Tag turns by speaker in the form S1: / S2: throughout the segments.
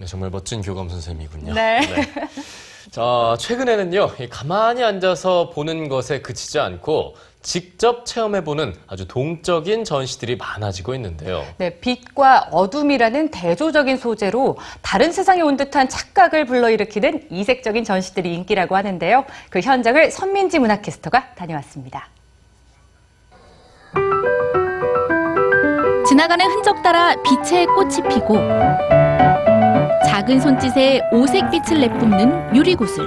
S1: 네, 정말 멋진 교감 선생님이군요.
S2: 네.
S1: 자, 최근에는요, 이 가만히 앉아서 보는 것에 그치지 않고 직접 체험해보는 아주 동적인 전시들이 많아지고 있는데요.
S2: 네, 빛과 어둠이라는 대조적인 소재로 다른 세상에 온 듯한 착각을 불러일으키는 이색적인 전시들이 인기라고 하는데요. 그 현장을 선민지 문화캐스터가 다녀왔습니다.
S3: 지나가는 흔적 따라 빛의 꽃이 피고 작은 손짓에 오색빛을 내뿜는 유리구슬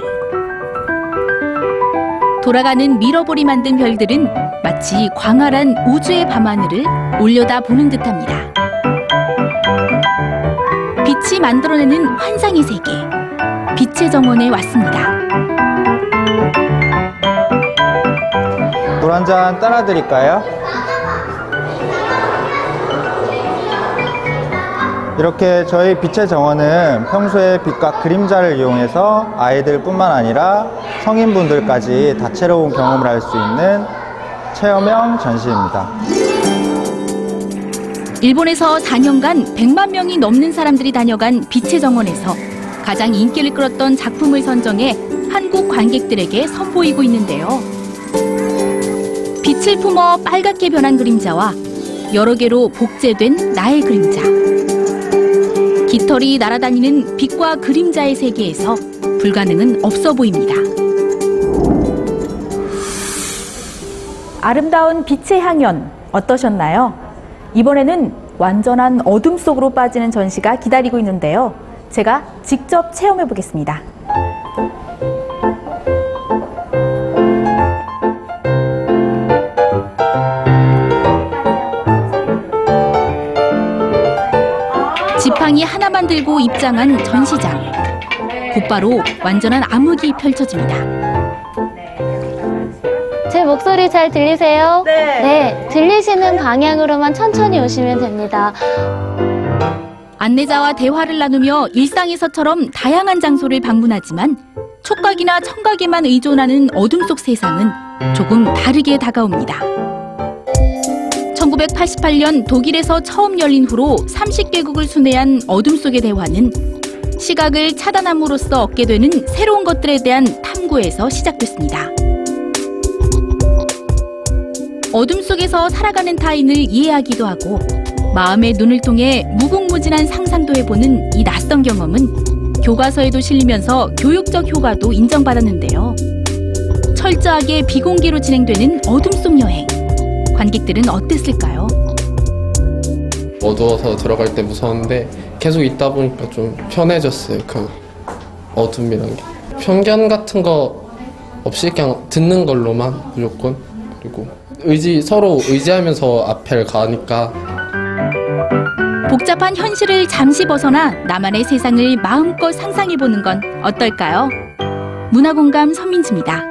S3: 돌아가는 미러볼이 만든 별들은 마치 광활한 우주의 밤하늘을 올려다 보는 듯합니다. 빛이 만들어내는 환상의 세계 빛의 정원에 왔습니다.
S4: 물 한 잔 따라 드릴까요? 이렇게 저희 빛의 정원은 평소에 빛과 그림자를 이용해서 아이들 뿐만 아니라 성인분들까지 다채로운 경험을 할 수 있는 체험형 전시입니다.
S3: 일본에서 4년간 100만 명이 넘는 사람들이 다녀간 빛의 정원에서 가장 인기를 끌었던 작품을 선정해 한국 관객들에게 선보이고 있는데요. 빛을 품어 빨갛게 변한 그림자와 여러 개로 복제된 나의 그림자. 깃털이 날아다니는 빛과 그림자의 세계에서 불가능은 없어 보입니다.
S5: 아름다운 빛의 향연 어떠셨나요? 이번에는 완전한 어둠 속으로 빠지는 전시가 기다리고 있는데요. 제가 직접 체험해 보겠습니다.
S3: 지팡이 하나만 들고 입장한 전시장. 곧바로 완전한 암흑이 펼쳐집니다.
S6: 제 목소리 잘 들리세요? 네. 들리시는 방향으로만 천천히 오시면 됩니다.
S3: 안내자와 대화를 나누며 일상에서처럼 다양한 장소를 방문하지만 촉각이나 청각에만 의존하는 어둠 속 세상은 조금 다르게 다가옵니다. 1988년 독일에서 처음 열린 후로 30개국을 순회한 어둠 속의 대화는 시각을 차단함으로써 얻게 되는 새로운 것들에 대한 탐구에서 시작됐습니다. 어둠 속에서 살아가는 타인을 이해하기도 하고 마음의 눈을 통해 무궁무진한 상상도 해보는 이 낯선 경험은 교과서에도 실리면서 교육적 효과도 인정받았는데요. 철저하게 비공개로 진행되는 어둠 속 여행. 관객들은 어땠을까요?
S7: 어두워서 들어갈 때 무서웠는데 계속 있다 보니까 좀 편해졌어요. 그 어둠이란 게. 편견 같은 거 없이 그냥 듣는 걸로만 무조건 그리고 의지 서로 의지하면서 앞을 가니까
S3: 복잡한 현실을 잠시 벗어나 나만의 세상을 마음껏 상상해보는 건 어떨까요? 문화공감 서민지입니다.